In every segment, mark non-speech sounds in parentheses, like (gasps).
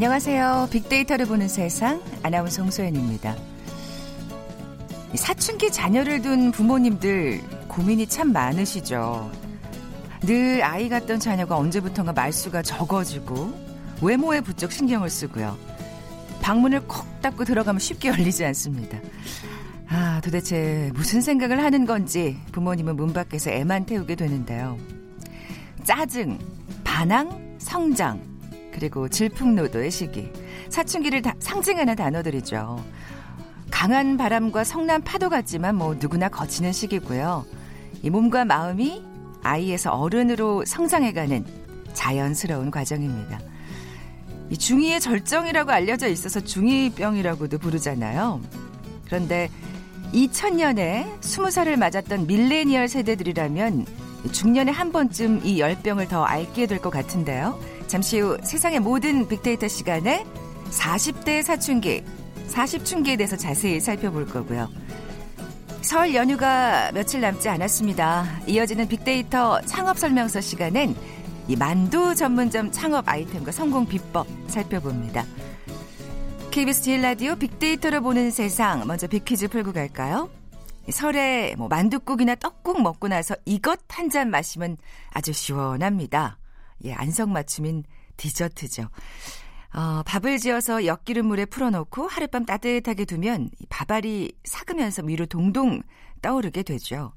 안녕하세요. 빅데이터를 보는 세상 아나운서 홍소연입니다. 사춘기 자녀를 둔 부모님들 고민이 참 많으시죠. 늘 아이 같던 자녀가 언제부턴가 말수가 적어지고 외모에 부쩍 신경을 쓰고요. 방문을 콕 닫고 들어가면 쉽게 열리지 않습니다. 아, 도대체 무슨 생각을 하는 건지 부모님은 문 밖에서 애만 태우게 되는데요. 짜증, 반항, 성장, 그리고 질풍노도의 시기. 사춘기를 다, 상징하는 단어들이죠. 강한 바람과 성난 파도 같지만 뭐 누구나 거치는 시기고요. 이 몸과 마음이 아이에서 어른으로 성장해가는 자연스러운 과정입니다. 이 중2의 절정이라고 알려져 있어서 중2병이라고도 부르잖아요. 그런데 2000년에 20살을 맞았던 밀레니얼 세대들이라면 중년에 한 번쯤 이 열병을 더 앓게 될 것 같은데요. 잠시 후 세상의 모든 빅데이터 시간에 40대 사춘기, 40춘기에 대해서 자세히 살펴볼 거고요. 설 연휴가 며칠 남지 않았습니다. 이어지는 빅데이터 창업 설명서 시간엔 이 만두 전문점 창업 아이템과 성공 비법 살펴봅니다. KBS 제일 라디오 빅데이터를 보는 세상 먼저 빅퀴즈 풀고 갈까요? 설에 뭐 만둣국이나 떡국 먹고 나서 이것 한 잔 마시면 아주 시원합니다. 예, 안성맞춤인 디저트죠. 어, 밥을 지어서 엿기름 물에 풀어놓고 하룻밤 따뜻하게 두면 밥알이 삭으면서 위로 동동 떠오르게 되죠.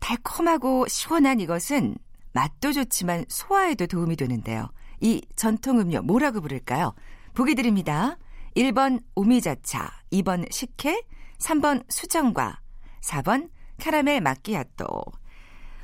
달콤하고 시원한 이것은 맛도 좋지만 소화에도 도움이 되는데요. 이 전통 음료 뭐라고 부를까요? 보기 드립니다. 1번 오미자차, 2번 식혜, 3번 수정과, 4번 카라멜 마끼아또.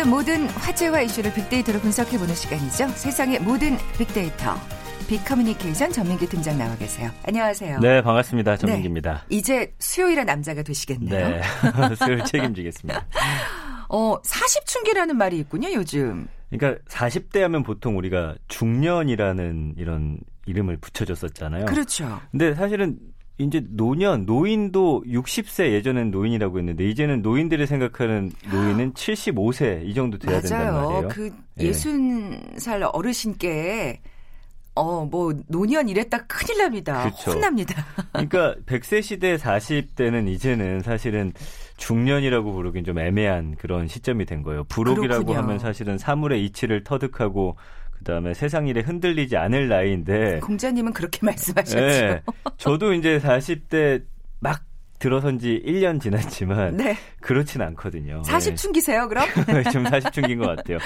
궁금했던 모든 화제와 이슈를 빅데이터로 분석해보는 시간이죠. 세상의 모든 빅데이터. 빅커뮤니케이션 전민기 팀장 나와 계세요. 안녕하세요. 네, 반갑습니다. 전민기입니다. 네, 이제 수요일의 남자가 되시겠네요. 네, (laughs) 수요일 책임지겠습니다. (laughs) 어, 40춘기라는 말이 있군요, 요즘. 그러니까 40대 하면 보통 우리가 중년이라는 이런 이름을 붙여줬었잖아요. 그렇죠. 근데 사실은 이제 노년, 노인도 60세 예전엔 노인이라고 했는데 이제는 노인들이 생각하는 노인은 75세 이 정도 돼야 맞아요. 된단 말이에요. 그 60살 예. 어르신께 어, 뭐, 노년 이랬다 큰일 납니다. 그렇죠. 혼납니다. (laughs) 그러니까 100세 시대 40대는 이제는 사실은 중년이라고 부르긴 좀 애매한 그런 시점이 된 거예요. 부록이라고 그렇군요. 하면 사실은 사물의 이치를 터득하고 그다음에 세상 일에 흔들리지 않을 나이인데 공자님은 그렇게 (laughs) 말씀하셨죠. 네, 저도 이제 40대 막 들어선 지 1년 지났지만 네. 그렇진 않거든요. 40춘기세요, 그럼? (laughs) 좀 40춘기인 것 같아요.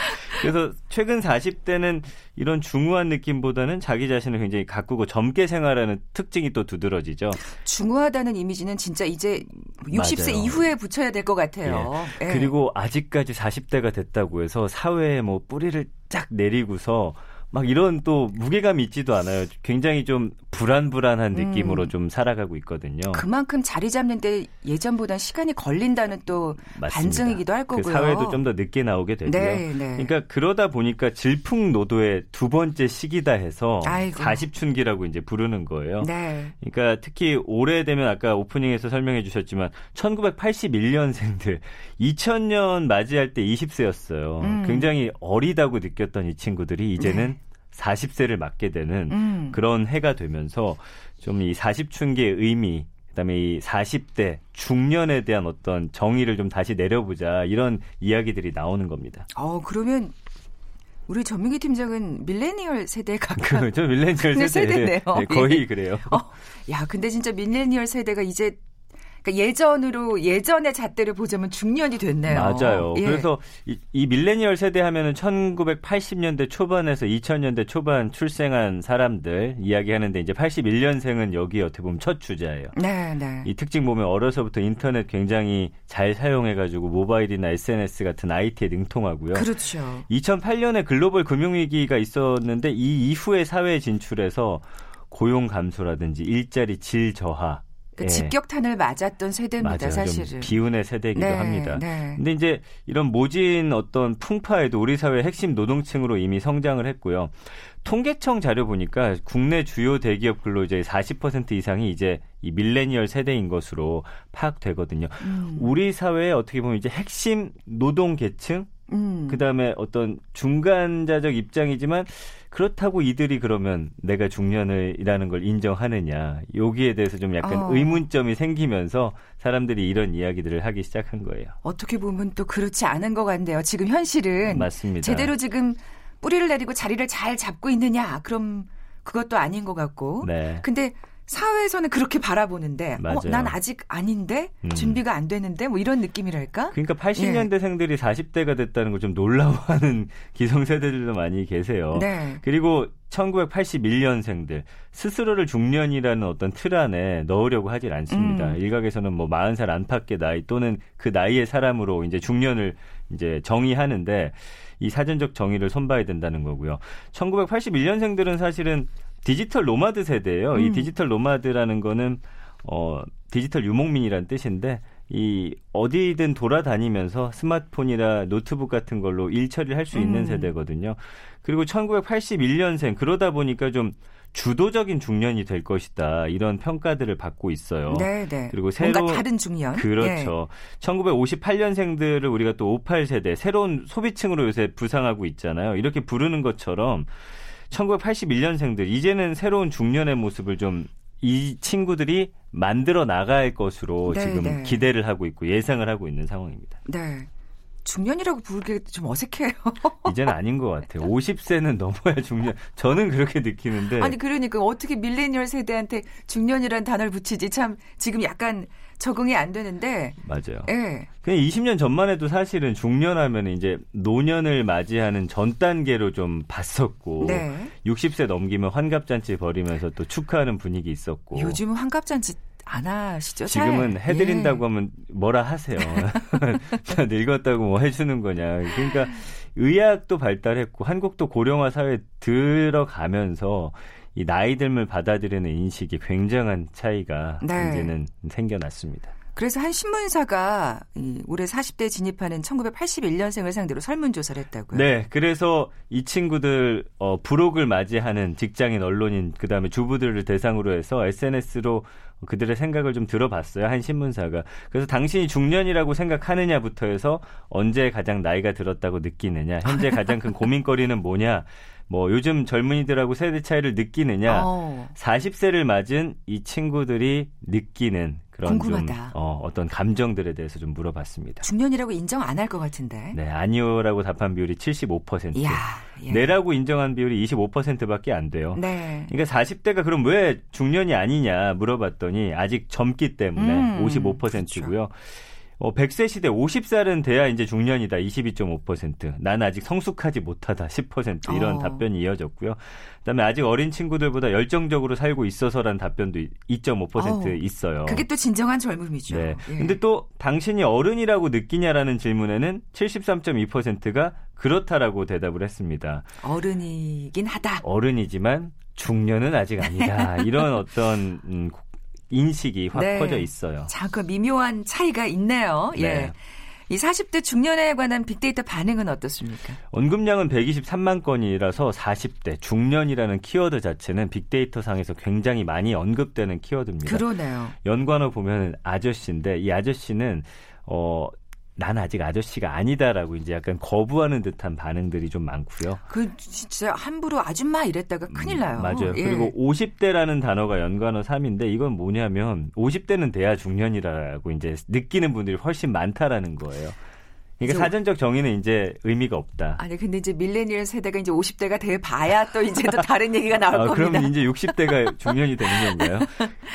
그래서 최근 40대는 이런 중후한 느낌보다는 자기 자신을 굉장히 가꾸고 젊게 생활하는 특징이 또 두드러지죠. 중후하다는 이미지는 진짜 이제 60세 맞아요. 이후에 붙여야 될 것 같아요. 예. 예. 그리고 아직까지 40대가 됐다고 해서 사회에 뭐 뿌리를 쫙 내리고서 막 이런 또 무게감 있지도 않아요. 굉장히 좀 불안불안한 음. 느낌으로 음. 좀 살아가고 있거든요. 그만큼 자리 잡는데 예전보다 시간이 걸린다는 또 맞습니다. 반증이기도 할그 거고요. 그 사회도 좀 더 늦게 나오게 되고요. 네, 네. 그러니까 그러다 보니까 질풍노도의 두 번째 시기다 해서 아이고. 40춘기라고 이제 부르는 거예요. 네. 그러니까 특히 올해 되면 아까 오프닝에서 설명해 주셨지만 1981년생들 2000년 맞이할 때 20세였어요. 음. 굉장히 어리다고 느꼈던 이 친구들이 이제는 네. 40세를 맞게 되는 음. 그런 해가 되면서 좀 이 40춘기의 의미 그다음에 이 40대 중년에 대한 어떤 정의를 좀 다시 내려보자 이런 이야기들이 나오는 겁니다. 어 그러면 우리 전민기 팀장은 밀레니얼 세대에 (laughs) 가까운 그렇죠 밀레니얼 세대. 세대네요. 네, 거의 예. 그래요. 어, 야 근데 진짜 밀레니얼 세대가 이제 그러니까 예전으로 예전의 잣대를 보자면 중년이 됐네요. 맞아요. 예. 그래서 이, 이, 밀레니얼 세대 하면은 1980년대 초반에서 2000년대 초반 출생한 사람들 이야기하는데 이제 81년생은 여기 어떻게 보면 첫 주자예요. 네, 네. 이 특징 보면 어려서부터 인터넷 굉장히 잘 사용해가지고 모바일이나 SNS 같은 IT에 능통하고요. 그렇죠. 2008년에 글로벌 금융위기가 있었는데 이 이후에 사회에 진출해서 고용 감소라든지 일자리 질 저하 그 직격탄을 맞았던 세대입니다, 맞아요. 사실은. 비운의 세대이기도 네, 합니다. 네. 근데 이제 이런 모진 어떤 풍파에도 우리 사회 핵심 노동층으로 이미 성장을 했고요. 통계청 자료 보니까 국내 주요 대기업 근로자의 40% 이상이 이제 이 밀레니얼 세대인 것으로 파악되거든요. 음. 우리 사회에 어떻게 보면 이제 핵심 노동 계층 음. 그 다음에 어떤 중간자적 입장이지만 그렇다고 이들이 그러면 내가 중년을이라는 걸 인정하느냐 여기에 대해서 좀 약간 어. 의문점이 생기면서 사람들이 이런 이야기들을 하기 시작한 거예요. 어떻게 보면 또 그렇지 않은 것 같네요. 지금 현실은 맞습니다. 제대로 지금 뿌리를 내리고 자리를 잘 잡고 있느냐 그럼 그것도 아닌 것 같고. 네. 근데 사회에서는 그렇게 바라보는데 어, 난 아직 아닌데 음. 준비가 안 되는데 뭐 이런 느낌이랄까? 그러니까 80년대생들이 예. 40대가 됐다는 걸 좀 놀라워하는 (laughs) 기성세대들도 많이 계세요. 네. 그리고 1981년생들 스스로를 중년이라는 어떤 틀 안에 넣으려고 하질 않습니다. 음. 일각에서는 뭐 40살 안팎의 나이 또는 그 나이의 사람으로 이제 중년을 이제 정의하는데 이 사전적 정의를 손봐야 된다는 거고요. 1981년생들은 사실은 디지털 노마드 세대예요. 음. 이 디지털 노마드라는 거는 어 디지털 유목민이라는 뜻인데 이 어디든 돌아다니면서 스마트폰이나 노트북 같은 걸로 일 처리를 할 수 있는 음. 세대거든요. 그리고 1981년생 그러다 보니까 좀 주도적인 중년이 될 것이다 이런 평가들을 받고 있어요. 네, 네. 그리고 새로 다른 중년. 그렇죠. 네. 1958년생들을 우리가 또 58 세대 새로운 소비층으로 요새 부상하고 있잖아요. 이렇게 부르는 것처럼 1981년생들 이제는 새로운 중년의 모습을 좀 이 친구들이 만들어 나갈 것으로 네, 지금 네. 기대를 하고 있고 예상을 하고 있는 상황입니다. 네. 중년이라고 부르기 좀 어색해요. (laughs) 이제는 아닌 것 같아요. 50세는 넘어야 중년. 저는 그렇게 느끼는데. 아니 그러니까 어떻게 밀레니얼 세대한테 중년이라는 단어를 붙이지 참 지금 약간 적응이 안 되는데. 맞아요. 예. 네. 그냥 20년 전만 해도 사실은 중년하면 이제 노년을 맞이하는 전 단계로 좀 봤었고 네. 60세 넘기면 환갑잔치 벌이면서 또 축하하는 분위기 있었고. 요즘은 환갑잔치 안 하시죠? 지금은 잘. 해드린다고 예. 하면 뭐라 하세요. (laughs) 다 늙었다고 뭐 해주는 거냐. 그러니까 의학도 발달했고 한국도 고령화 사회에 들어가면서 이 나이듦을 받아들이는 인식이 굉장한 차이가 네. 이제는 생겨났습니다. 그래서 한 신문사가 이 올해 40대 진입하는 1981년생을 상대로 설문조사를 했다고요. 네, 그래서 이 친구들 어, 부록을 맞이하는 직장인 언론인 그다음에 주부들을 대상으로 해서 SNS로 그들의 생각을 좀 들어봤어요. 한 신문사가. 그래서 당신이 중년이라고 생각하느냐부터 해서 언제 가장 나이가 들었다고 느끼느냐, 현재 가장 큰 고민거리는 뭐냐, 뭐 요즘 젊은이들하고 세대 차이를 느끼느냐, 어. 40세를 맞은 이 친구들이 느끼는 그런 궁금하다. 좀 어, 어떤 감정들에 대해서 좀 물어봤습니다. 중년이라고 인정 안 할 것 같은데. 네, 아니요라고 답한 비율이 75%. 이야, 예. 네라고 인정한 비율이 25%밖에 안 돼요. 네. 그러니까 40대가 그럼 왜 중년이 아니냐 물어봤더니 아직 젊기 때문에 음, 55%고요. 그렇죠. 어, 100세 시대 50살은 돼야 이제 중년이다 22.5%. 난 아직 성숙하지 못하다 10% 이런 어. 답변이 이어졌고요. 그다음에 아직 어린 친구들보다 열정적으로 살고 있어서란 답변도 2.5% 어. 있어요. 그게 또 진정한 젊음이죠. 네. 예. 근데 또 당신이 어른이라고 느끼냐라는 질문에는 73.2%가 그렇다라고 대답을 했습니다. 어른이긴 하다. 어른이지만 중년은 아직 아니다. 이런 (laughs) 어떤 음, 인식이 확 네. 퍼져 있어요. 자, 그 미묘한 차이가 있네요. 예. 네. 예. 이 40대 중년에 관한 빅데이터 반응은 어떻습니까? 언급량은 123만 건이라서 40대 중년이라는 키워드 자체는 빅데이터 상에서 굉장히 많이 언급되는 키워드입니다. 그러네요. 연관어 보면 아저씨인데 이 아저씨는 어, 난 아직 아저씨가 아니다라고 이제 약간 거부하는 듯한 반응들이 좀 많고요. 그 진짜 함부로 아줌마 이랬다가 큰일 나요. 음, 맞아요. 예. 그리고 50대라는 단어가 연관어 3인데 이건 뭐냐면 50대는 돼야 중년이라고 이제 느끼는 분들이 훨씬 많다라는 거예요. 그러니까 사전적 정의는 이제 의미가 없다. 아니 근데 이제 밀레니얼 세대가 이제 50대가 돼 봐야 또 이제 또 다른 (laughs) 얘기가 나올 아, 겁니다. 그럼 이제 60대가 중년이 되는 건가요?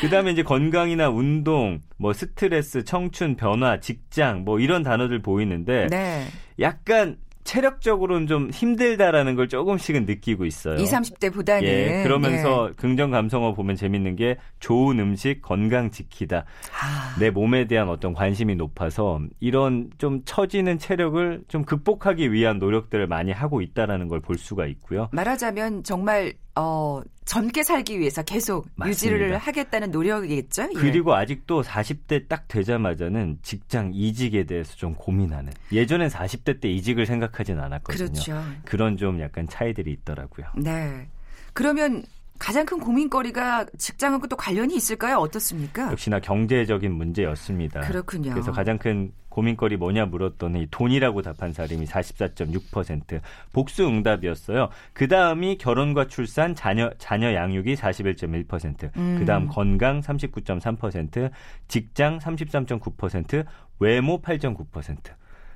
그다음에 이제 건강이나 운동, 뭐 스트레스, 청춘, 변화, 직장 뭐 이런 단어들 보이는데 네. 약간 체력적으로는 좀 힘들다라는 걸 조금씩은 느끼고 있어요. 20, 30대보다는. 예, 그러면서 네. 긍정 감성어 보면 재밌는 게 좋은 음식, 건강 지키다. 아. 내 몸에 대한 어떤 관심이 높아서 이런 좀 처지는 체력을 좀 극복하기 위한 노력들을 많이 하고 있다라는 걸 볼 수가 있고요. 말하자면 정말 어, 젊게 살기 위해서 계속 맞습니다. 유지를 하겠다는 노력이겠죠? 예. 그리고 아직도 40대 딱 되자마자는 직장 이직에 대해서 좀 고민하는. 예전엔 40대 때 이직을 생각하진 않았거든요. 그렇죠. 그런 좀 약간 차이들이 있더라고요. 네. 그러면 가장 큰 고민거리가 직장하고 또 관련이 있을까요? 어떻습니까? 역시나 경제적인 문제였습니다. 그렇군요. 그래서 가장 큰 고민거리 뭐냐 물었더니 돈이라고 답한 사람이 44.6% 복수 응답이었어요. 그 다음이 결혼과 출산, 자녀 자녀 양육이 41.1%, 음. 그 다음 건강 39.3%, 직장 33.9%, 외모 8.9%.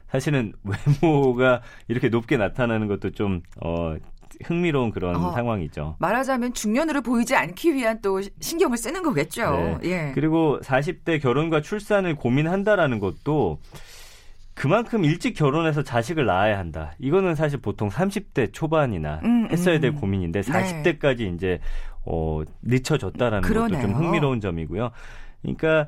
사실은 (laughs) 외모가 이렇게 높게 나타나는 것도 좀 어, 흥미로운 그런 어, 상황이죠. 말하자면 중년으로 보이지 않기 위한 또 신경을 쓰는 거겠죠. 네. 예. 그리고 40대 결혼과 출산을 고민한다라는 것도 그만큼 일찍 결혼해서 자식을 낳아야 한다. 이거는 사실 보통 30대 초반이나 음, 했어야 될 음. 고민인데 40대까지 네. 이제 어 늦춰졌다라는 그러네요. 것도 좀 흥미로운 점이고요. 그러니까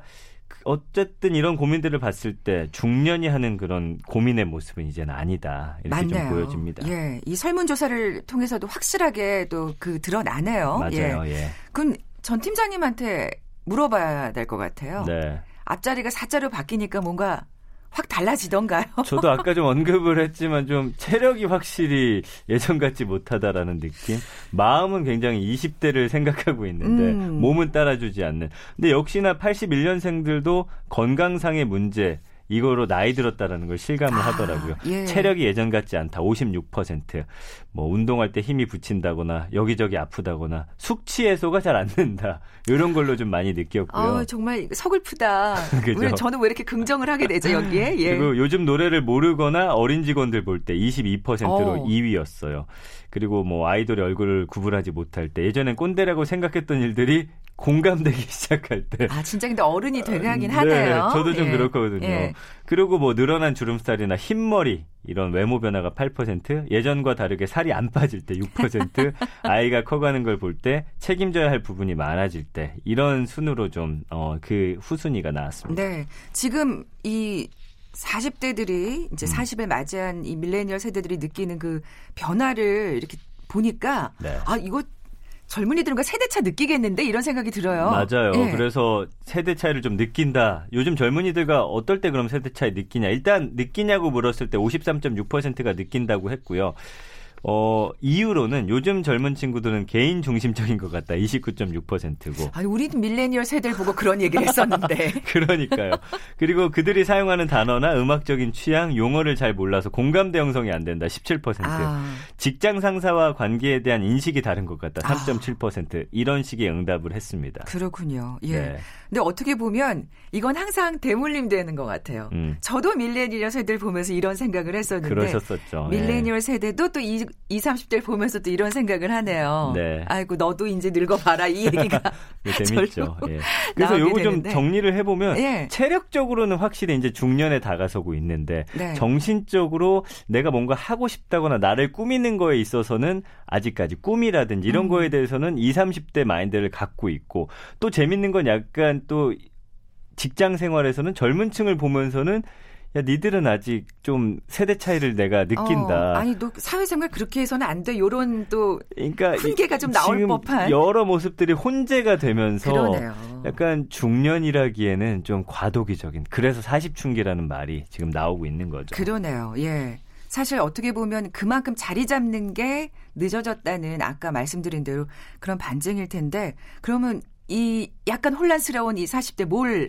어쨌든 이런 고민들을 봤을 때 중년이 하는 그런 고민의 모습은 이제는 아니다 이렇게 맞네요. 좀 보여집니다. 예, 이 설문 조사를 통해서도 확실하게 또 그 드러나네요. 맞아요. 예. 예. 그럼 전 팀장님한테 물어봐야 될 것 같아요. 네. 앞자리가 사자로 바뀌니까 뭔가 확 달라지던가요? (laughs) 저도 아까 좀 언급을 했지만 좀 체력이 확실히 예전 같지 못하다라는 느낌. 마음은 굉장히 20대를 생각하고 있는데 음. 몸은 따라주지 않는. 근데 역시나 81년생들도 건강상의 문제 이거로 나이 들었다라는 걸 실감을 아, 하더라고요. 예. 체력이 예전 같지 않다. 56%. 뭐 운동할 때 힘이 붙인다거나 여기저기 아프다거나 숙취 해소가 잘 안 된다. 이런 걸로 좀 많이 느꼈고요. 아, 정말 서글프다. (laughs) 왜 저는 왜 이렇게 긍정을 하게 되죠, 여기에? 예. 그리고 요즘 노래를 모르거나 어린 직원들 볼 때 22%로 어. 2위였어요. 그리고 뭐 아이돌의 얼굴을 구분하지 못할 때 예전엔 꼰대라고 생각했던 일들이 공감되기 (laughs) 시작할 때. 아, 진짜 근데 어른이 되게 하긴 네, 하네요. 저도 좀 예. 그렇거든요. 예. 그리고 뭐 늘어난 주름살이나 흰머리 이런 외모 변화가 8%, 예전과 다르게 살이 안 빠질 때 6%, (laughs) 아이가 커가는 걸 볼 때 책임져야 할 부분이 많아질 때 이런 순으로 좀어그 후순위가 나왔습니다. 네. 지금 이 40대들이 이제 음. 40을 맞이한 이 밀레니얼 세대들이 느끼는 그 변화를 이렇게 보니까 네. 아 이거 젊은이들은 세대차 느끼겠는데 이런 생각이 들어요. 맞아요. 예. 그래서 세대 차이를 좀 느낀다. 요즘 젊은이들과 어떨 때 그럼 세대 차이 느끼냐? 일단 느끼냐고 물었을 때 53.6%가 느낀다고 했고요. 어, 이유로는 요즘 젊은 친구들은 개인 중심적인 것 같다. 29.6%고. 아니, 우리 밀레니얼 세대를 보고 그런 얘기를 했었는데. (laughs) 그러니까요. 그리고 그들이 사용하는 단어나 음악적인 취향, 용어를 잘 몰라서 공감대 형성이 안 된다. 17%. 아. 직장 상사와 관계에 대한 인식이 다른 것 같다. 3.7%. 아. 이런 식의 응답을 했습니다. 그렇군요. 예. 네. 근데 어떻게 보면 이건 항상 대물림 되는 것 같아요. 음. 저도 밀레니얼 세대를 보면서 이런 생각을 했었는데. 그러셨었죠. 밀레니얼 네. 세대도 또 이, 20, 30대를 보면서 또 이런 생각을 하네요. 네. 아이고 너도 이제 늙어봐라 이 얘기가 (laughs) 재밌죠. 예. 그래서 요거 좀 정리를 해보면 예. 체력적으로는 확실히 이제 중년에 다가서고 있는데 네. 정신적으로 내가 뭔가 하고 싶다거나 나를 꾸미는 거에 있어서는 아직까지 꿈이라든지 이런 음. 거에 대해서는 20, 30대 마인드를 갖고 있고 또 재밌는 건 약간 또 직장 생활에서는 젊은 층을 보면서는 야, 니들은 아직 좀 세대 차이를 내가 느낀다. 어, 아니, 너 사회생활 그렇게 해서는 안 돼. 요런 또 그러니까 훈계가 좀 나올 지금 법한 여러 모습들이 혼재가 되면서 그러네요. 약간 중년이라기에는 좀 과도기적인. 그래서 40춘기라는 말이 지금 나오고 있는 거죠. 그러네요. 예. 사실 어떻게 보면 그만큼 자리 잡는 게 늦어졌다는 아까 말씀드린 대로 그런 반증일 텐데 그러면 이 약간 혼란스러운 이 40대 뭘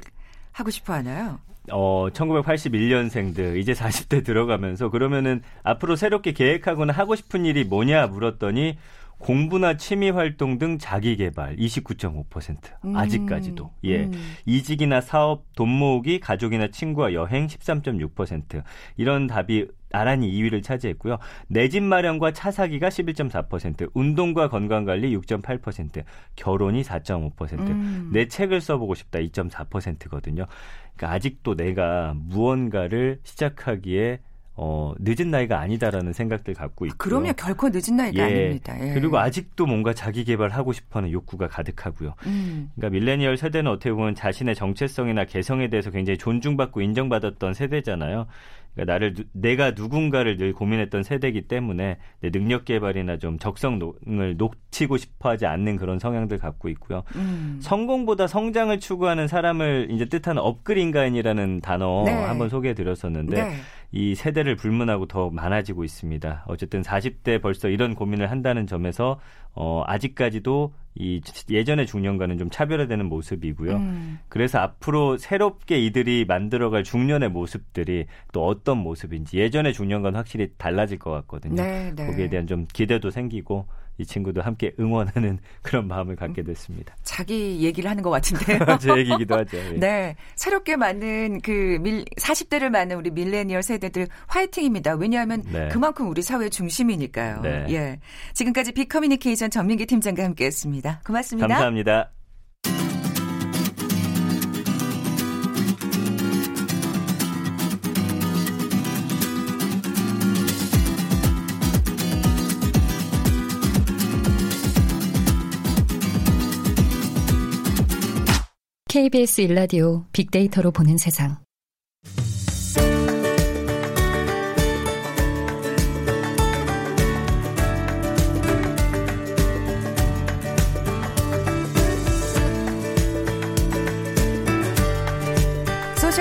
하고 싶어 하나요? 어, 1981년생들 이제 40대 들어가면서 그러면은 앞으로 새롭게 계획하거나 하고 싶은 일이 뭐냐 물었더니 공부나 취미 활동 등 자기 개발 29.5%. 음. 아직까지도. 예. 음. 이직이나 사업, 돈 모으기, 가족이나 친구와 여행 13.6%. 이런 답이 나란히 2위를 차지했고요. 내 집 마련과 차 사기가 11.4%, 운동과 건강 관리 6.8%, 결혼이 4.5%, 음. 내 책을 써보고 싶다 2.4%거든요. 그러니까 아직도 내가 무언가를 시작하기에 어, 늦은 나이가 아니다라는 생각들 갖고 있고. 그럼요, 결코 늦은 나이가 예. 아닙니다. 예. 그리고 아직도 뭔가 자기 개발하고 싶어 하는 욕구가 가득하고요. 음. 그러니까 밀레니얼 세대는 어떻게 보면 자신의 정체성이나 개성에 대해서 굉장히 존중받고 인정받았던 세대잖아요. 그러니까 나를 내가 누군가를 늘 고민했던 세대이기 때문에 내 능력 개발이나 좀 적성을 놓치고 싶어하지 않는 그런 성향들 갖고 있고요. 음. 성공보다 성장을 추구하는 사람을 이제 뜻하는 업글 인간이라는 단어 네. 한번 소개해 드렸었는데 네. 이 세대를 불문하고 더 많아지고 있습니다. 어쨌든 40대 벌써 이런 고민을 한다는 점에서 어, 아직까지도 이 예전의 중년과는 좀 차별화되는 모습이고요. 음. 그래서 앞으로 새롭게 이들이 만들어갈 중년의 모습들이 또 어떤 모습인지 예전의 중년과는 확실히 달라질 것 같거든요. 네, 네. 거기에 대한 좀 기대도 생기고 이 친구도 함께 응원하는 (laughs) 그런 마음을 갖게 됐습니다. 자기 얘기를 하는 것 같은데요. (laughs) 제 얘기기도 하죠. 예. 네. 새롭게 맞는 그 밀, 40대를 맞는 우리 밀레니얼 세대들 화이팅입니다. 왜냐하면 네. 그만큼 우리 사회 중심이니까요. 네. 예. 지금까지 비커뮤니케이션 전민기 팀장과 함께 했습니다. 고맙습니다. 감사합니다. KBS 일라디오 빅데이터로 보는 세상.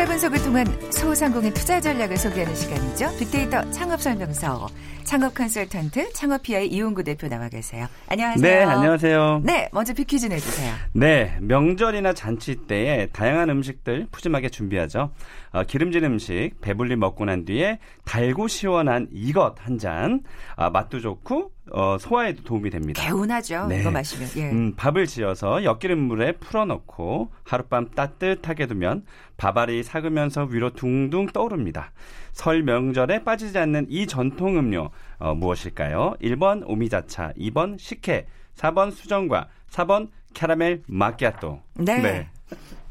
소셜 분석을 통한 소상공인 투자 전략을 소개하는 시간이죠. 빅데이터 창업 설명서. 창업 컨설턴트 창업피아의 이용구 대표 나와 계세요. 안녕하세요. 네, 안녕하세요. 네, 먼저 빅퀴즈 내주세요. 네, 명절이나 잔치 때에 다양한 음식들 푸짐하게 준비하죠. 어, 기름진 음식 배불리 먹고 난 뒤에 달고 시원한 이것 한 잔. 아, 맛도 좋고 어, 소화에도 도움이 됩니다. 개운하죠. 네. 이거 마시면. 예. 음, 밥을 지어서 엿기름 물에 풀어넣고 하룻밤 따뜻하게 두면 밥알이 삭으면서 위로 둥둥 떠오릅니다. 설 명절에 빠지지 않는 이 전통 음료 어, 무엇일까요? 1번 오미자차, 2번 식혜, 4번 수정과 4번 캐러멜 마키아토. 네. 네.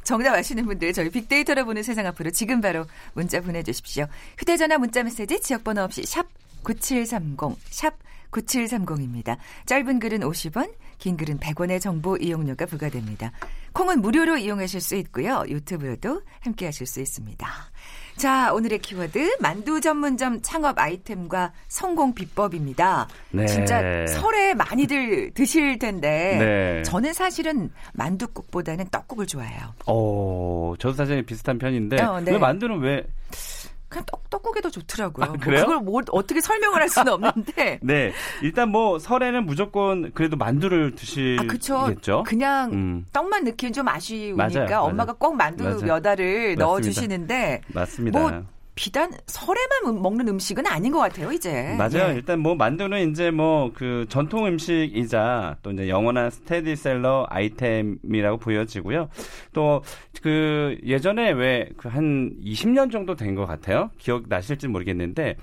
정답 아시는 분들 저희 빅데이터로 보는 세상 앞으로 지금 바로 문자 보내주십시오. 휴대전화 문자 메시지 지역번호 없이 샵 9730, 샵 9730입니다. 짧은 글은 50원, 긴 글은 100원의 정보 이용료가 부과됩니다. 콩은 무료로 이용하실 수 있고요. 유튜브로도 함께 하실 수 있습니다. 자, 오늘의 키워드 만두 전문점 창업 아이템과 성공 비법입니다. 네. 진짜 설에 많이들 드실 텐데 네. 저는 사실은 만두국보다는 떡국을 좋아해요. 어, 저도 사실 비슷한 편인데 어, 네. 왜 만두는 왜 그냥 떡, 떡국에도 좋더라고요. 아, 뭐 그래요? 뭐 그걸 뭐 어떻게 설명을 할 수는 없는데. (laughs) 네. 일단 뭐 설에는 무조건 그래도 만두를 드시겠죠. 아, 그냥 음. 떡만 넣기엔 좀 아쉬우니까 맞아요, 엄마가 맞아요. 꼭 만두 맞아요. 몇 알을 넣어 주시는데 맞습니다. 뭐 비단 설에만 음, 먹는 음식은 아닌 것 같아요, 이제. 맞아요. 예. 일단 뭐 만두는 이제 뭐 그 전통 음식이자 또 이제 영원한 스테디셀러 아이템이라고 보여지고요. 또 그 예전에 왜 그 한 20년 정도 된 것 같아요. 기억 나실지 모르겠는데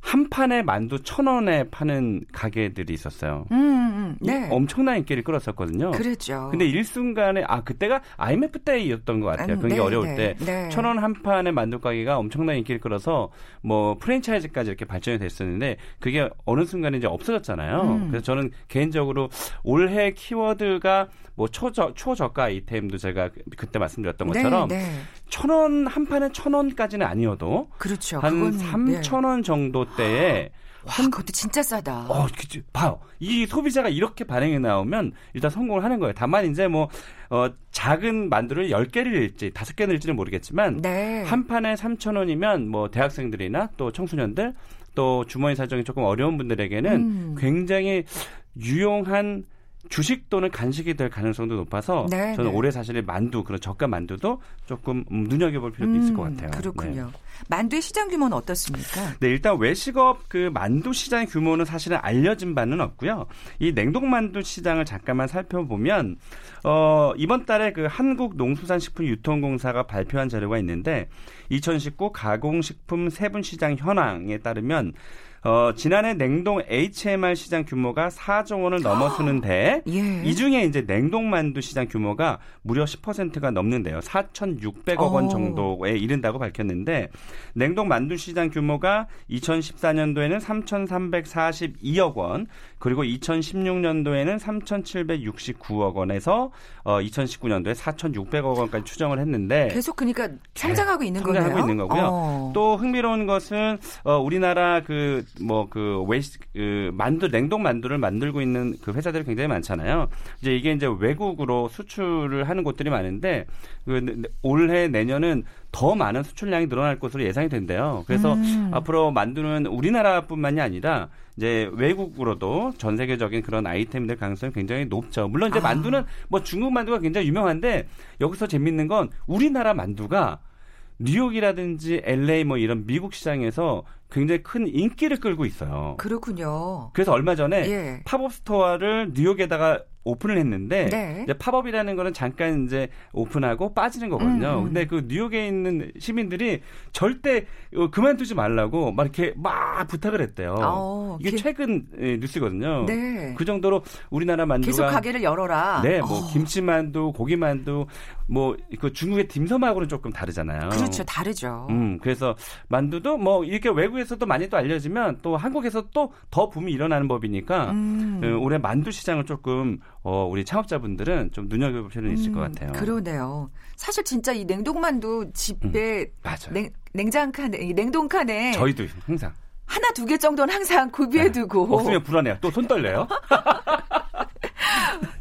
한 판에 만두 천 원에 파는 가게들이 있었어요. 음, 음, 네. 엄청난 인기를 끌었었거든요. 그렇죠. 근데 일순간에 아 그때가 IMF 때였던 것 같아요. 음, 굉장히 네, 어려울 네, 때천 원 한 판의 만두 가게가 엄청난 인기를 끌어서 뭐 프랜차이즈까지 이렇게 발전이 됐었는데 그게 어느 순간에 이제 없어졌잖아요. 음. 그래서 저는 개인적으로 올해 키워드가 뭐 초저 초저가 아이템도 제가 그때 말씀드렸던 네, 것처럼 네, 네. 천 원 한 판에 천 원까지는 아니어도 그렇죠. 한 삼천 원 정도 때에 와, 그것도 진짜 싸다. 어, 그치. 봐요. 이 소비자가 이렇게 반응이 나오면 일단 성공을 하는 거예요. 다만 이제 뭐, 어, 작은 만두를 10개를 낼지, 5개 낼지는 모르겠지만, 네. 한 판에 3,000원이면 뭐 대학생들이나 또 청소년들, 또 주머니 사정이 조금 어려운 분들에게는 음. 굉장히 유용한 주식 또는 간식이 될 가능성도 높아서 네, 저는 네. 올해 사실 만두 그런 저가 만두도 조금 눈여겨볼 필요도 음, 있을 것 같아요. 그렇군요. 네. 만두의 시장 규모는 어떻습니까? 네, 일단 외식업 그 만두 시장 규모는 사실은 알려진 바는 없고요. 이 냉동 만두 시장을 잠깐만 살펴보면 어, 이번 달에 그 한국 농수산식품 유통공사가 발표한 자료가 있는데 2019 가공식품 세분 시장 현황에 따르면 어, 지난해 냉동 HMR 시장 규모가 4조 원을 넘어서는데 (gasps) 예. 이 중에 이제 냉동 만두 시장 규모가 무려 10%가 넘는데요. 4,600억 원 정도에 이른다고 밝혔는데 냉동 만두 시장 규모가 2014년도에는 3,342억 원, 그리고 2016년도에는 3,769억 원에서 어, 2019년도에 4,600억 원까지 추정을 했는데 계속 그러니까 성장하고 있는 거네요. 성장하고 있는 거고요. 어. 또 흥미로운 것은 어, 우리나라 그뭐 그 웨이스 그 만두 냉동 만두를 만들고 있는 그 회사들이 굉장히 많잖아요. 이제 이게 이제 외국으로 수출을 하는 곳들이 많은데 그 올해 내년은 더 많은 수출량이 늘어날 것으로 예상이 된대요. 그래서 음. 앞으로 만두는 우리나라뿐만이 아니라 이제 외국으로도 전 세계적인 그런 아이템들 가능성이 굉장히 높죠. 물론 이제 아. 만두는 뭐 중국 만두가 굉장히 유명한데 여기서 재밌는 건 우리나라 만두가 뉴욕이라든지 LA 뭐 이런 미국 시장에서 굉장히 큰 인기를 끌고 있어요. 그렇군요. 그래서 얼마 전에 예. 팝업 스토어를 뉴욕에다가 오픈을 했는데 네. 이제 팝업이라는 거는 잠깐 이제 오픈하고 빠지는 거거든요. 음, 음. 근데 그 뉴욕에 있는 시민들이 절대 어, 그만두지 말라고 막 이렇게 막 부탁을 했대요. 어, 이게 기... 최근 예, 뉴스거든요. 네. 그 정도로 우리나라 만두가 계속 가게를 열어라. 네, 뭐 어. 김치만두, 고기만두, 뭐 그 중국의 dim섬하고는 조금 다르잖아요. 그렇죠, 다르죠. 음, 그래서 만두도 뭐 이렇게 외국에서도 많이 또 알려지면 또 한국에서 또 더 붐이 일어나는 법이니까 음. 어, 올해 만두 시장을 조금 어, 우리 창업자분들은 좀 눈여겨볼 필요는 있을 음, 것 같아요. 그러네요. 사실 진짜 이 냉동만두 집에 음, 냉, 냉장 칸에 냉동 칸에 저희도 항상 하나 두 개 정도는 항상 (laughs) 구비해두고 네. 없으면 불안해요. 또 손 떨려요. (laughs)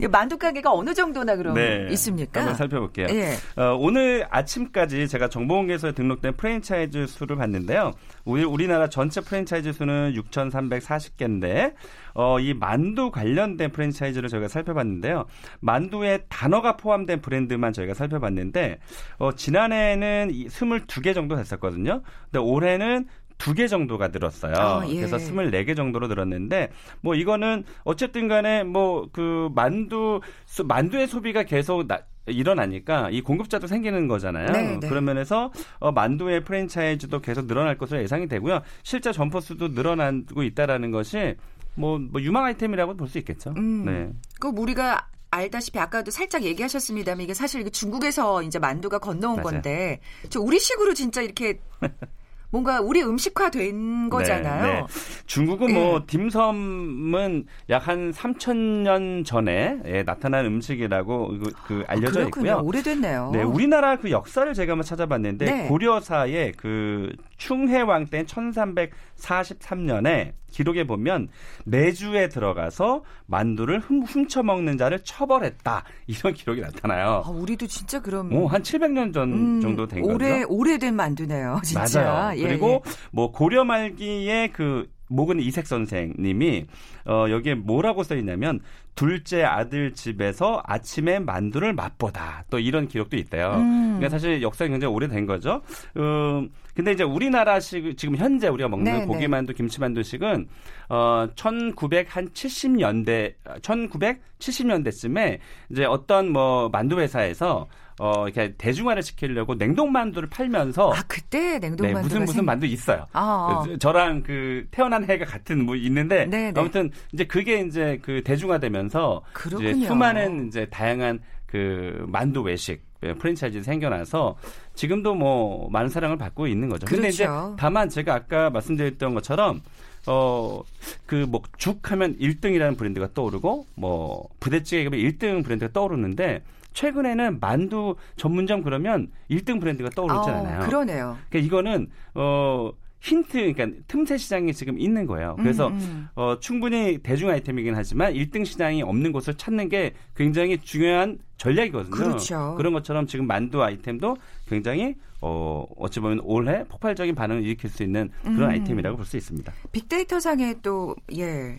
만두 가게가 어느 정도나 그럼 네, 있습니까? 한번 살펴볼게요. 예. 어, 오늘 아침까지 제가 정보공개소에 등록된 프랜차이즈 수를 봤는데요. 우리, 우리나라 전체 프랜차이즈 수는 6,340개인데 어, 이 만두 관련된 프랜차이즈를 저희가 살펴봤는데요. 만두에 단어가 포함된 브랜드만 저희가 살펴봤는데 어, 지난해에는 22개 정도 됐었거든요. 근데 올해는 두 개 정도가 늘었어요. 아, 예. 그래서 24개 정도로 늘었는데 뭐 이거는 어쨌든 간에 뭐 그 만두 만두의 소비가 계속 나, 일어나니까 이 공급자도 생기는 거잖아요. 네, 네. 그런 면에서 어, 만두의 프랜차이즈도 계속 늘어날 것으로 예상이 되고요. 실제 점포 수도 늘어나고 있다라는 것이 뭐, 뭐 유망 아이템이라고 볼 수 있겠죠. 음, 네. 그 우리가 알다시피 아까도 살짝 얘기하셨습니다만 이게 사실 중국에서 이제 만두가 건너온 맞아요. 건데 저 우리식으로 진짜 이렇게 (laughs) 뭔가 우리 음식화된 네, 거잖아요. 네, 네. 중국은 뭐 네. 딤섬은 약 한 3천 년 전에 예, 나타난 음식이라고 그, 그 알려져 아, 있고요. 오래됐네요. 네, 우리나라 그 역사를 제가 한번 찾아봤는데 네. 고려사의 그 충해왕 때 1343년에 기록에 보면 내주에 들어가서 만두를 훔, 훔쳐 먹는 자를 처벌했다 (laughs) 이런 기록이 나타나요. 아, 우리도 진짜 그럼 오, 한 700년 전 음, 정도 된 오래, 거죠. 오래된 만두네요, 진짜. 맞아요. 예, 그리고 예. 뭐 고려 말기에 그 목은 이색 선생님이 어 여기에 뭐라고 써 있냐면 둘째 아들 집에서 아침에 만두를 맛보다 또 이런 기록도 있대요. 음. 그러니까 사실 역사가 굉장히 오래된 거죠. 음 근데 이제 우리나라식 지금 현재 우리가 먹는 네, 네. 고기 만두, 김치 만두식은 어 1970년대 1970년대쯤에 이제 어떤 뭐 만두 회사에서 어 이렇게 대중화를 시키려고 냉동 만두를 팔면서 아 그때 냉동 만두 네, 무슨 무슨 생... 만두 있어요. 아, 아. 저랑 그 태어난 해가 같은 뭐 있는데 네네. 네. 아무튼 이제 그게 이제 그 대중화되면서 그렇군요. 이제 수많은 이제 다양한 그 만두 외식 예, 프랜차이즈 생겨나서 지금도 뭐 많은 사랑을 받고 있는 거죠. 그렇죠. 근데 이제 그렇죠. 다만 제가 아까 말씀드렸던 것처럼 어, 그, 뭐, 죽 하면 1등이라는 브랜드가 떠오르고, 뭐, 부대찌개 하면 1등 브랜드가 떠오르는데, 최근에는 만두 전문점 그러면 1등 브랜드가 떠오르지 않아요. 어, 그러네요. 그러니까 이거는 어 힌트, 그러니까 틈새 시장이 지금 있는 거예요. 그래서 음, 음. 어, 충분히 대중 아이템이긴 하지만 1등 시장이 없는 곳을 찾는 게 굉장히 중요한 전략이거든요. 그렇죠. 그런 것처럼 지금 만두 아이템도 굉장히 어, 어찌 보면 올해 폭발적인 반응을 일으킬 수 있는 그런 음. 아이템이라고 볼 수 있습니다. 빅데이터 상에 또, 예.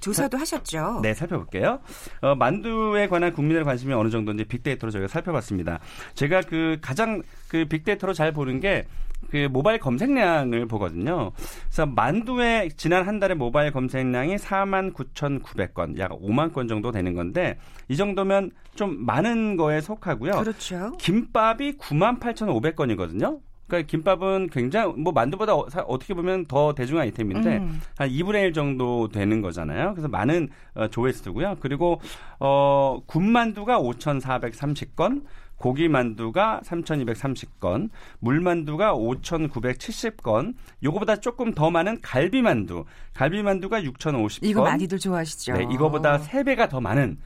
조사도 하셨죠? 네, 살펴볼게요. 어, 만두에 관한 국민들의 관심이 어느 정도인지 빅데이터로 저희가 살펴봤습니다. 제가 그 가장 그 빅데이터로 잘 보는 게 그 모바일 검색량을 보거든요. 그래서 만두의 지난 한 달의 모바일 검색량이 4만 9,900건, 약 5만 건 정도 되는 건데 이 정도면 좀 많은 거에 속하고요. 그렇죠. 김밥이 9만 8,500건이거든요. 그러니까 김밥은 굉장히 뭐 만두보다 어, 떻게 보면 더 대중 아이템인데 음. 한 2분의 1 정도 되는 거잖아요. 그래서 많은 어, 조회수고요. 그리고 어 군만두가 5,430건, 고기만두가 3,230건, 물만두가 5,970건, 요거보다 조금 더 많은 갈비만두, 갈비만두가 6,050건. 이거 많이들 좋아하시죠. 네, 이거보다 3배가 더 많은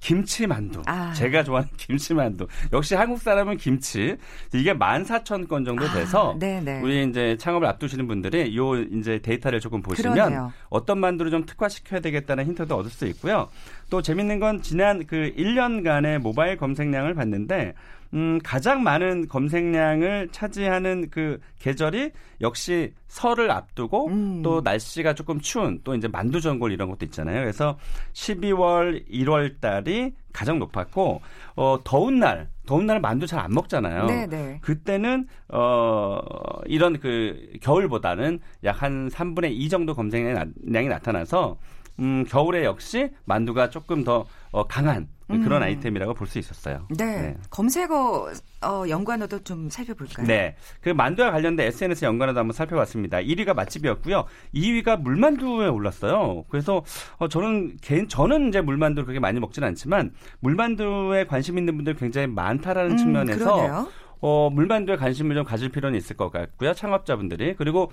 김치만두. 아. 제가 좋아하는 (laughs) 김치만두. 역시 한국 사람은 김치. 이게 14,000건 정도 돼서 아, 우리 이제 창업을 앞두시는 분들이 요 이제 데이터를 조금 보시면 그러네요. 어떤 만두를 좀 특화시켜야 되겠다는 힌트도 얻을 수 있고요. 또 재밌는 건 지난 그 1년간의 모바일 검색량을 봤는데 음, 가장 많은 검색량을 차지하는 그 계절이 역시 설을 앞두고 음. 또 날씨가 조금 추운 또 이제 만두 전골 이런 것도 있잖아요. 그래서 12월, 1월 달이 가장 높았고 어 더운 날 더운 날 만두 잘 안 먹잖아요. 네네. 네. 그때는 어 이런 그 겨울보다는 약 한 3분의 2 정도 검색량이 나타나서 음 겨울에 역시 만두가 조금 더 어, 강한 음. 그런 아이템이라고 볼 수 있었어요. 네. 네. 검색어 어, 연관어도 좀 살펴볼까요? 네. 그 만두와 관련된 SNS 연관어도 한번 살펴봤습니다. 1위가 맛집이었고요. 2위가 물만두에 올랐어요. 그래서 어, 저는 개인 저는 이제 물만두를 그렇게 많이 먹지는 않지만 물만두에 관심 있는 분들 굉장히 많다라는 음, 측면에서 그러네요. 어, 물만두에 관심을 좀 가질 필요는 있을 것 같고요. 창업자분들이. 그리고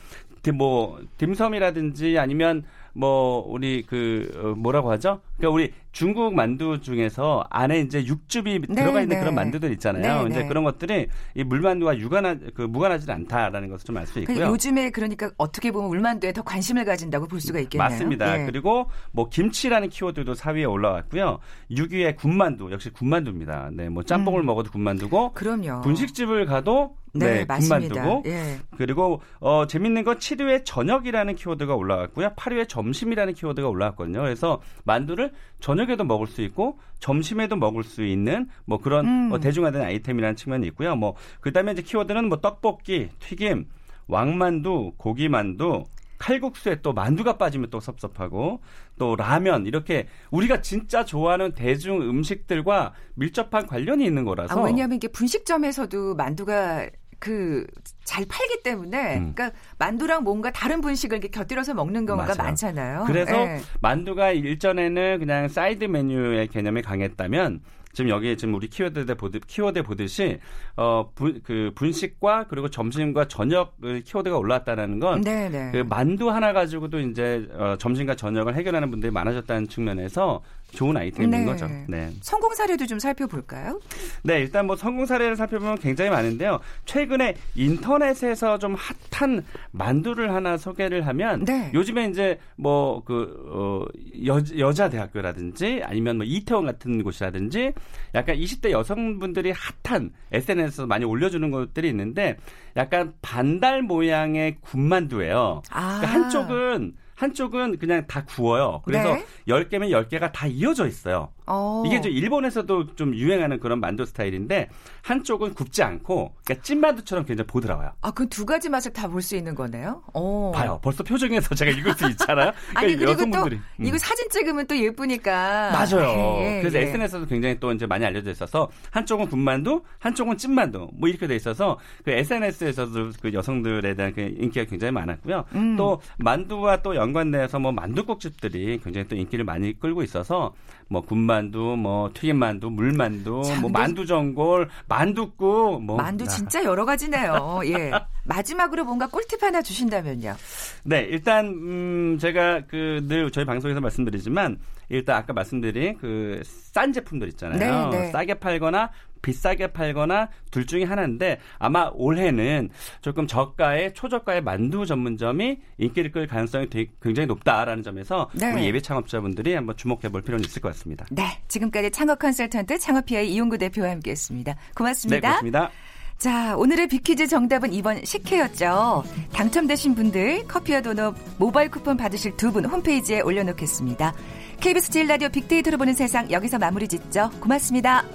뭐 딤섬이라든지 아니면 뭐 우리 그 어, 뭐라고 하죠? 그러니까 우리 중국 만두 중에서 안에 이제 육즙이 네, 들어가 있는 네. 그런 만두들 있잖아요. 네, 이제 네. 그런 것들이 이 물만두와 유관하 그 무관하지 않다라는 것을 좀 알 수 있고요. 요즘에 그러니까 어떻게 보면 물만두에 더 관심을 가진다고 볼 수가 있겠네요. 맞습니다. 예. 그리고 뭐 김치라는 키워드도 4위에 올라왔고요. 6위에 군만두 역시 군만두입니다. 네, 뭐 짬뽕을 음. 먹어도 군만두고 그럼요. 분식집을 가도 네, 네 군만두고 예. 그리고 어 재밌는 건 7위에 저녁이라는 키워드가 올라왔고요. 8위에 점심이라는 키워드가 올라왔거든요. 그래서 만두를 저녁 에도 먹을 수 있고 점심에도 먹을 수 있는 뭐 그런 음. 뭐 대중화된 아이템이라는 측면이 있고요. 뭐 그다음에 이제 키워드는 뭐 떡볶이, 튀김, 왕만두, 고기만두, 칼국수에 또 만두가 빠지면 또 섭섭하고 또 라면 이렇게 우리가 진짜 좋아하는 대중 음식들과 밀접한 관련이 있는 거라서 아, 왜냐하면 이게 분식점에서도 만두가 그 잘 팔기 때문에 음. 그러니까 만두랑 뭔가 다른 분식을 이렇게 곁들여서 먹는 경우가 맞아요. 많잖아요. 그래서 네. 만두가 일전에는 그냥 사이드 메뉴의 개념이 강했다면 지금 여기에 지금 우리 키워드에 보듯 키워드 보듯이 어그 분식과 그리고 점심과 저녁 키워드가 올라왔다는 건 그 만두 하나 가지고도 이제 어, 점심과 저녁을 해결하는 분들이 많아졌다는 측면에서 좋은 아이템인 네. 거죠. 네. 성공 사례도 좀 살펴볼까요? 네, 일단 뭐 성공 사례를 살펴보면 굉장히 많은데요. 최근에 인터넷에서 좀 핫한 만두를 하나 소개를 하면 네. 요즘에 이제 뭐그 어, 여자 대학교라든지 아니면 뭐 이태원 같은 곳이라든지 약간 20대 여성분들이 핫한 SNS에서 많이 올려주는 것들이 있는데 약간 반달 모양의 군만두예요. 아. 그러니까 한쪽은 한쪽은 그냥 다 구워요. 그래서 네. 10개면 10개가 다 이어져 있어요. 어. 이게 좀 일본에서도 좀 유행하는 그런 만두 스타일인데 한쪽은 굽지 않고 그러니까 찐만두처럼 굉장히 보드라워요. 아, 그 두 가지 맛을 다 볼 수 있는 거네요. 오. 봐요. 벌써 표정에서 제가 읽을 수 있잖아요. (laughs) 그러니까 아니 그리고 여성분들이. 또 음. 이거 사진 찍으면 또 예쁘니까. 맞아요. 예, 예, 그래서 예. SNS에도 굉장히 또 이제 많이 알려져 있어서 한쪽은 군만두, 한쪽은 찐만두 뭐 이렇게 돼 있어서 그 SNS에서도 그 여성들에 대한 그 인기가 굉장히 많았고요. 음. 또 만두와 또 연관돼서 뭐 만두국집들이 굉장히 또 인기를 많이 끌고 있어서 뭐 군만 두, 뭐 튀김만두, 물만두, 자, 뭐 만두 전골, 만두국, 뭐 만두 진짜 여러 가지네요. 예. (laughs) 마지막으로 뭔가 꿀팁 하나 주신다면요. 네, 일단 음 제가 그 늘 저희 방송에서 말씀드리지만 일단 아까 말씀드린 그 싼 제품들 있잖아요. 네, 네. 싸게 팔거나 비싸게 팔거나 둘 중에 하나인데 아마 올해는 조금 저가의 초저가의 만두 전문점이 인기를 끌 가능성이 되게 굉장히 높다라는 점에서 네. 우리 예비 창업자분들이 한번 주목해 볼 필요는 있을 것 같습니다. 네, 지금까지 창업 컨설턴트 창업피아의 이용구 대표와 함께 했습니다. 고맙습니다. 네, 고맙습니다. 자, 오늘의 비키즈 정답은 2번 식혜였죠. 당첨되신 분들 커피와 도넛 모바일 쿠폰 받으실 두 분 홈페이지에 올려놓겠습니다. KBS 제일 라디오 빅데이터로 보는 세상 여기서 마무리 짓죠. 고맙습니다.